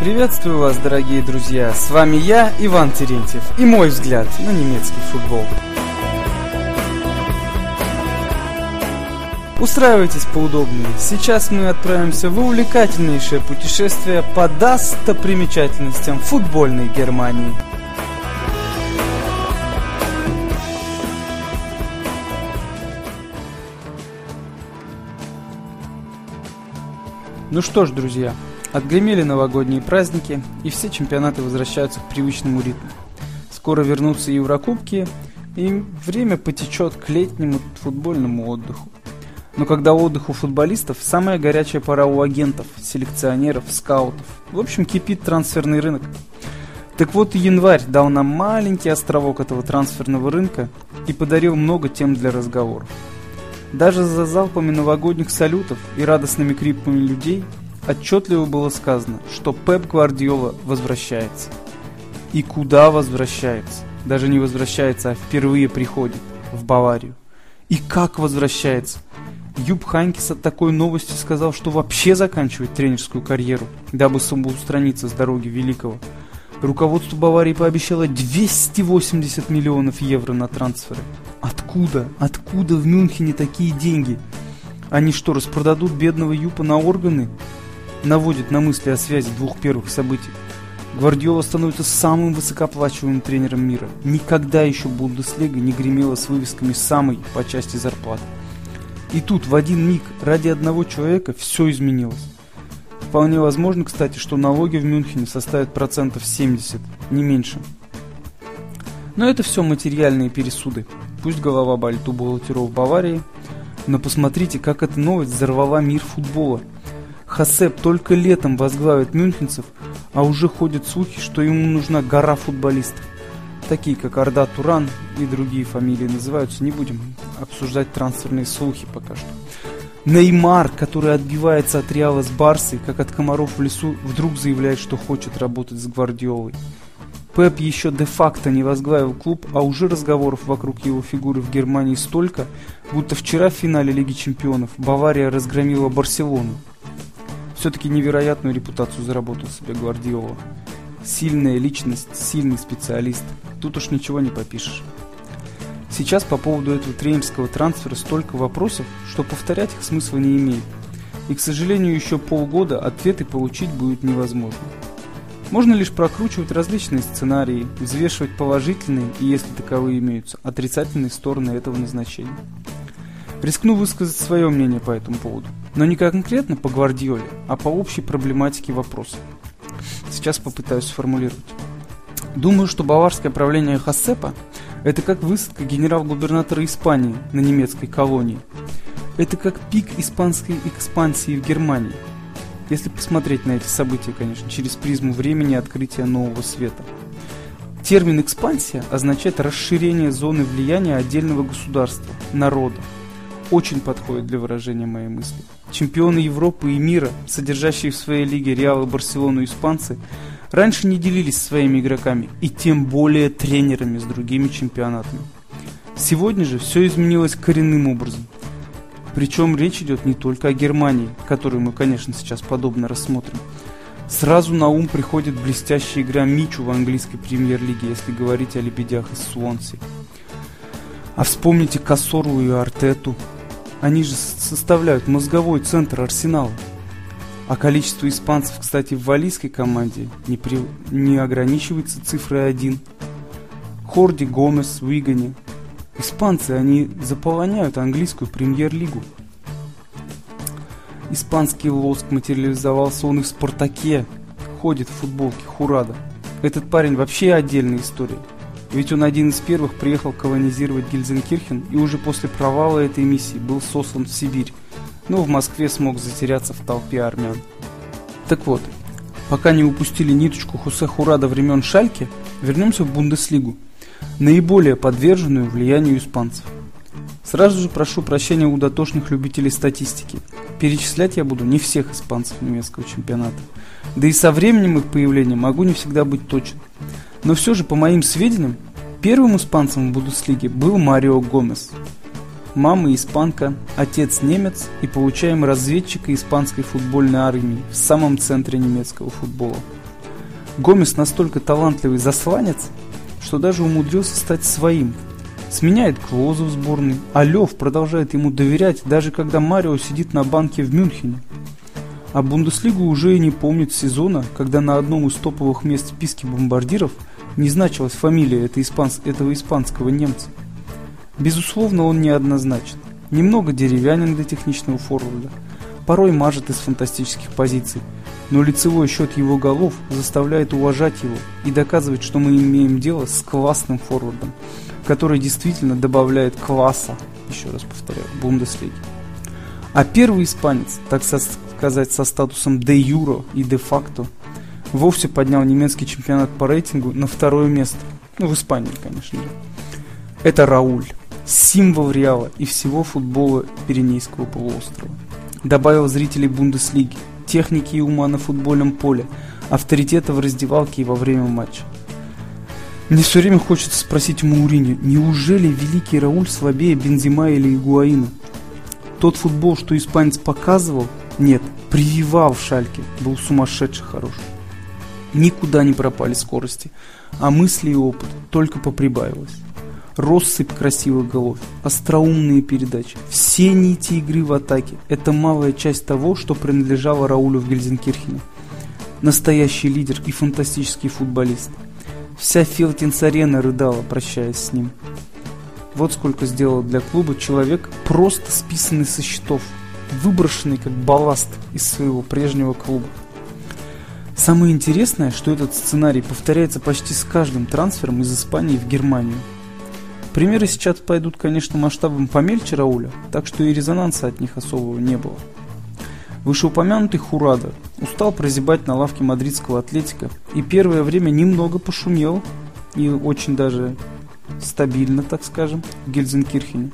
Приветствую вас, дорогие друзья! С вами я, Иван Терентьев, и мой взгляд на немецкий футбол. Устраивайтесь поудобнее. Сейчас мы отправимся в увлекательнейшее путешествие по достопримечательностям футбольной Германии. Ну что ж, друзья, отгремели новогодние праздники, и все чемпионаты возвращаются к привычному ритму. Скоро вернутся Еврокубки, и время потечет к летнему футбольному отдыху. Но когда отдых у футболистов, самая горячая пора у агентов, селекционеров, скаутов. В общем, кипит трансферный рынок. Так вот, январь дал нам маленький островок этого трансферного рынка и подарил много тем для разговоров. Даже за залпами новогодних салютов и радостными криками людей отчетливо было сказано, что Пеп Гвардиола возвращается. И куда возвращается? Даже не возвращается, а впервые приходит в Баварию. И как возвращается? Юб Ханкис от такой новости сказал, что вообще заканчивает тренерскую карьеру, дабы самоустраниться с дороги великого. Руководство Баварии пообещало 280 миллионов евро на трансферы. Откуда? Откуда в Мюнхене такие деньги? Они что, распродадут бедного Юпа на органы? Наводит на мысли о связи двух первых событий. Гвардиола становится самым высокооплачиваемым тренером мира. Никогда еще Бундеслига не гремела с вывесками самой по части зарплаты. И тут в один миг ради одного человека все изменилось. Вполне возможно, кстати, что налоги в Мюнхене составят процентов 70, не меньше. Но это все материальные пересуды. Пусть голова болит у бухгалтеров Баварии, но посмотрите, как эта новость взорвала мир футбола. Хасеп только летом возглавит мюнхенцев, а уже ходят слухи, что ему нужна гора футболистов. Такие, как Арда Туран и другие фамилии называются, не будем обсуждать трансферные слухи пока что. Неймар, который отбивается от Реала с Барсой, как от комаров в лесу, вдруг заявляет, что хочет работать с Гвардиолой. Пеп еще де-факто не возглавил клуб, а уже разговоров вокруг его фигуры в Германии столько, будто вчера в финале Лиги Чемпионов Бавария разгромила Барселону. Все-таки невероятную репутацию заработал себе Гвардиола. Сильная личность, сильный специалист. Тут уж ничего не попишешь. Сейчас по поводу этого тренерского трансфера столько вопросов, что повторять их смысла не имеет. И, к сожалению, еще полгода ответы получить будет невозможно. Можно лишь прокручивать различные сценарии, взвешивать положительные и, если таковые имеются, отрицательные стороны этого назначения. Рискну высказать свое мнение по этому поводу, но не конкретно по Гвардиоле, а по общей проблематике вопроса. Сейчас попытаюсь сформулировать. Думаю, что баварское правление Хасепа – это как высадка генерал-губернатора Испании на немецкой колонии. Это как пик испанской экспансии в Германии – если посмотреть на эти события, конечно, через призму времени открытия нового света. Термин «экспансия» означает расширение зоны влияния отдельного государства, народа. Очень подходит для выражения моей мысли. Чемпионы Европы и мира, содержащие в своей лиге Реал и Барселону испанцы, раньше не делились своими игроками и тем более тренерами с другими чемпионатами. Сегодня же все изменилось коренным образом – причем речь идет не только о Германии, которую мы, конечно, сейчас подобно рассмотрим. Сразу на ум приходит блестящая игра Мичу в английской премьер-лиге, если говорить о лебедях из Суонси. А вспомните Кассору и Артету. Они же составляют мозговой центр арсенала. А количество испанцев, кстати, в валийской команде не, при... не ограничивается цифрой 1. Хорди, Гомес, Уигани, Испанцы, они заполоняют английскую премьер-лигу. Испанский лоск материализовался он и в «Спартаке», ходит в футболке Хурада. Этот парень вообще отдельная история. Ведь он один из первых приехал колонизировать Гильзенкирхен и уже после провала этой миссии был сослан в Сибирь, но в Москве смог затеряться в толпе армян. Так вот, пока не упустили ниточку Хусе Хурада времен Шальки, вернемся в Бундеслигу – наиболее подверженную влиянию испанцев. Сразу же прошу прощения у дотошных любителей статистики. Перечислять я буду не всех испанцев немецкого чемпионата. Да и со временем их появления могу не всегда быть точен. Но все же, по моим сведениям, первым испанцем в Бундеслиге был Марио Гомес. Мама испанка, отец немец и получаем разведчика испанской футбольной армии в самом центре немецкого футбола. Гомес настолько талантливый засланец, что даже умудрился стать своим. Сменяет Клозу в сборной, а Лев продолжает ему доверять, даже когда Марио сидит на банке в Мюнхене. А Бундеслигу уже и не помнит сезона, когда на одном из топовых мест в списке бомбардиров не значилась фамилия этого, испанс... этого испанского немца. Безусловно, он неоднозначен. Немного деревянен для техничного форварда. Порой мажет из фантастических позиций. Но лицевой счет его голов заставляет уважать его и доказывать, что мы имеем дело с классным форвардом, который действительно добавляет класса, еще раз повторяю, Бундеслиги. А первый испанец, так сказать, со статусом де юро и де факто, вовсе поднял немецкий чемпионат по рейтингу на второе место. Ну, в Испании, конечно же. Это Рауль, символ Реала и всего футбола Пиренейского полуострова. Добавил зрителей Бундеслиги, техники и ума на футбольном поле, авторитета в раздевалке и во время матча. Мне все время хочется спросить у Маурини, неужели великий Рауль слабее Бензима или Игуаина? Тот футбол, что испанец показывал, нет, прививал в шальке, был сумасшедший хорош. Никуда не пропали скорости, а мысли и опыт только поприбавилось россыпь красивых голов, остроумные передачи, все нити игры в атаке – это малая часть того, что принадлежало Раулю в Гельзенкирхене. Настоящий лидер и фантастический футболист. Вся Филтинс-арена рыдала, прощаясь с ним. Вот сколько сделал для клуба человек, просто списанный со счетов, выброшенный как балласт из своего прежнего клуба. Самое интересное, что этот сценарий повторяется почти с каждым трансфером из Испании в Германию – Примеры сейчас пойдут, конечно, масштабом помельче Рауля, так что и резонанса от них особого не было. Вышеупомянутый Хурада устал прозябать на лавке мадридского атлетика и первое время немного пошумел, и очень даже стабильно, так скажем, в Гельзенкирхене.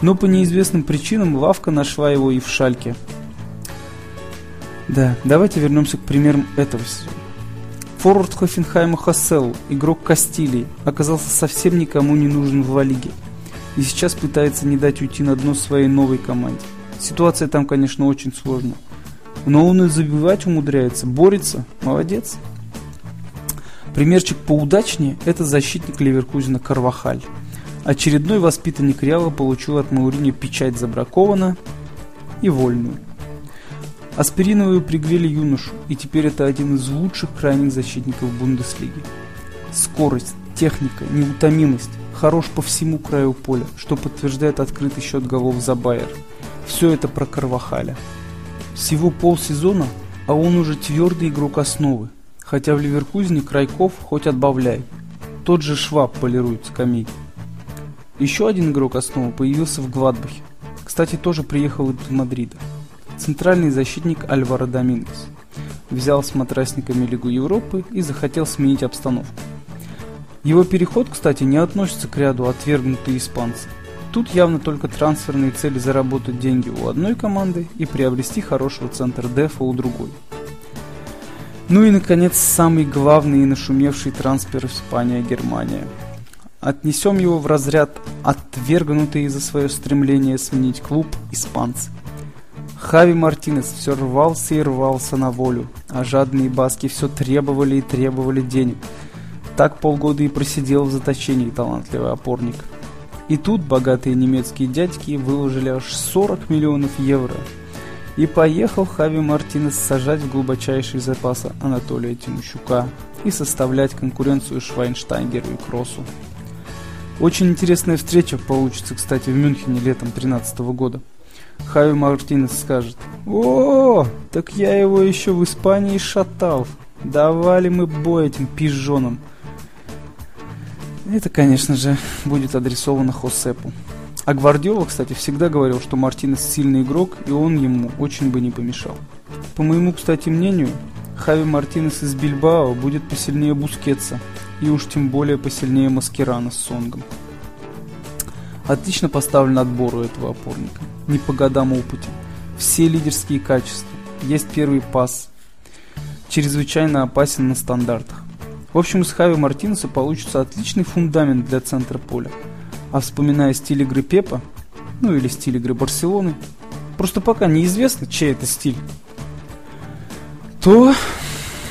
Но по неизвестным причинам лавка нашла его и в Шальке. Да, давайте вернемся к примерам этого сезона. Форвард Хофенхайма Хассел, игрок Кастилии, оказался совсем никому не нужен в Ла Лиге. И сейчас пытается не дать уйти на дно своей новой команде. Ситуация там, конечно, очень сложная. Но он и забивать умудряется, борется. Молодец. Примерчик поудачнее – это защитник Ливеркузина Карвахаль. Очередной воспитанник Реала получил от Маурини печать забракована и вольную. Аспириновую пригрели юношу, и теперь это один из лучших крайних защитников Бундеслиги. Скорость, техника, неутомимость, хорош по всему краю поля, что подтверждает открытый счет голов за Байер. Все это про Карвахаля. Всего полсезона, а он уже твердый игрок основы, хотя в Ливеркузне Крайков хоть отбавляй. Тот же Шваб полирует скамейки. Еще один игрок основы появился в Гладбахе. Кстати, тоже приехал из Мадрида центральный защитник Альваро Домингес. Взял с матрасниками Лигу Европы и захотел сменить обстановку. Его переход, кстати, не относится к ряду отвергнутые испанцы. Тут явно только трансферные цели заработать деньги у одной команды и приобрести хорошего центр дефа у другой. Ну и, наконец, самый главный и нашумевший трансфер Испания-Германия. Отнесем его в разряд отвергнутые за свое стремление сменить клуб испанцы. Хави Мартинес все рвался и рвался на волю, а жадные баски все требовали и требовали денег. Так полгода и просидел в заточении талантливый опорник. И тут богатые немецкие дядьки выложили аж 40 миллионов евро. И поехал Хави Мартинес сажать в глубочайшие запасы Анатолия Тимощука и составлять конкуренцию Швайнштайгеру и Кроссу. Очень интересная встреча получится, кстати, в Мюнхене летом 2013 года. Хави Мартинес скажет, «О, так я его еще в Испании шатал. Давали мы бой этим пижонам». Это, конечно же, будет адресовано Хосепу. А Гвардиола, кстати, всегда говорил, что Мартинес сильный игрок, и он ему очень бы не помешал. По моему, кстати, мнению, Хави Мартинес из Бильбао будет посильнее Бускетса, и уж тем более посильнее Маскерана с Сонгом. Отлично поставлен отбор у этого опорника не по годам опытен. Все лидерские качества. Есть первый пас. Чрезвычайно опасен на стандартах. В общем, из Хави Мартинеса получится отличный фундамент для центра поля. А вспоминая стиль игры Пепа, ну или стиль игры Барселоны, просто пока неизвестно, чей это стиль, то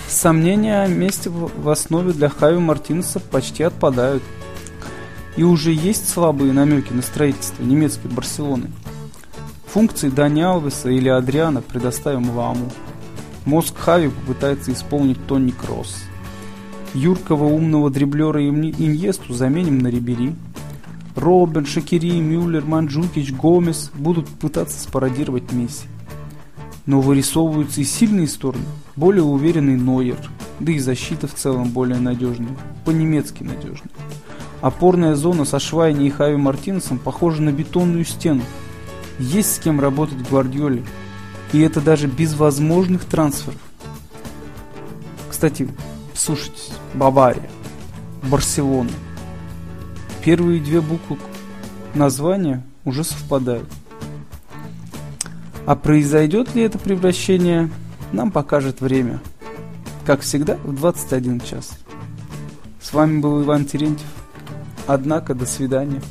Сомнения о месте в основе для Хави Мартинеса почти отпадают. И уже есть слабые намеки на строительство немецкой Барселоны. Функции Дани Алвеса или Адриана предоставим Ламу. Мозг Хави попытается исполнить Тони Кросс. Юркого умного дриблера Иньесту заменим на Рибери. Робин, Шакири, Мюллер, Манджукич, Гомес будут пытаться спародировать Месси. Но вырисовываются и сильные стороны. Более уверенный Нойер, да и защита в целом более надежная, по-немецки надежная. Опорная зона со Швайни и Хави Мартинесом похожа на бетонную стену. Есть с кем работать Гвардиоле. И это даже без возможных трансферов. Кстати, слушайте, Бавария, Барселона. Первые две буквы названия уже совпадают. А произойдет ли это превращение, нам покажет время. Как всегда, в 21 час. С вами был Иван Терентьев. Однако, до свидания.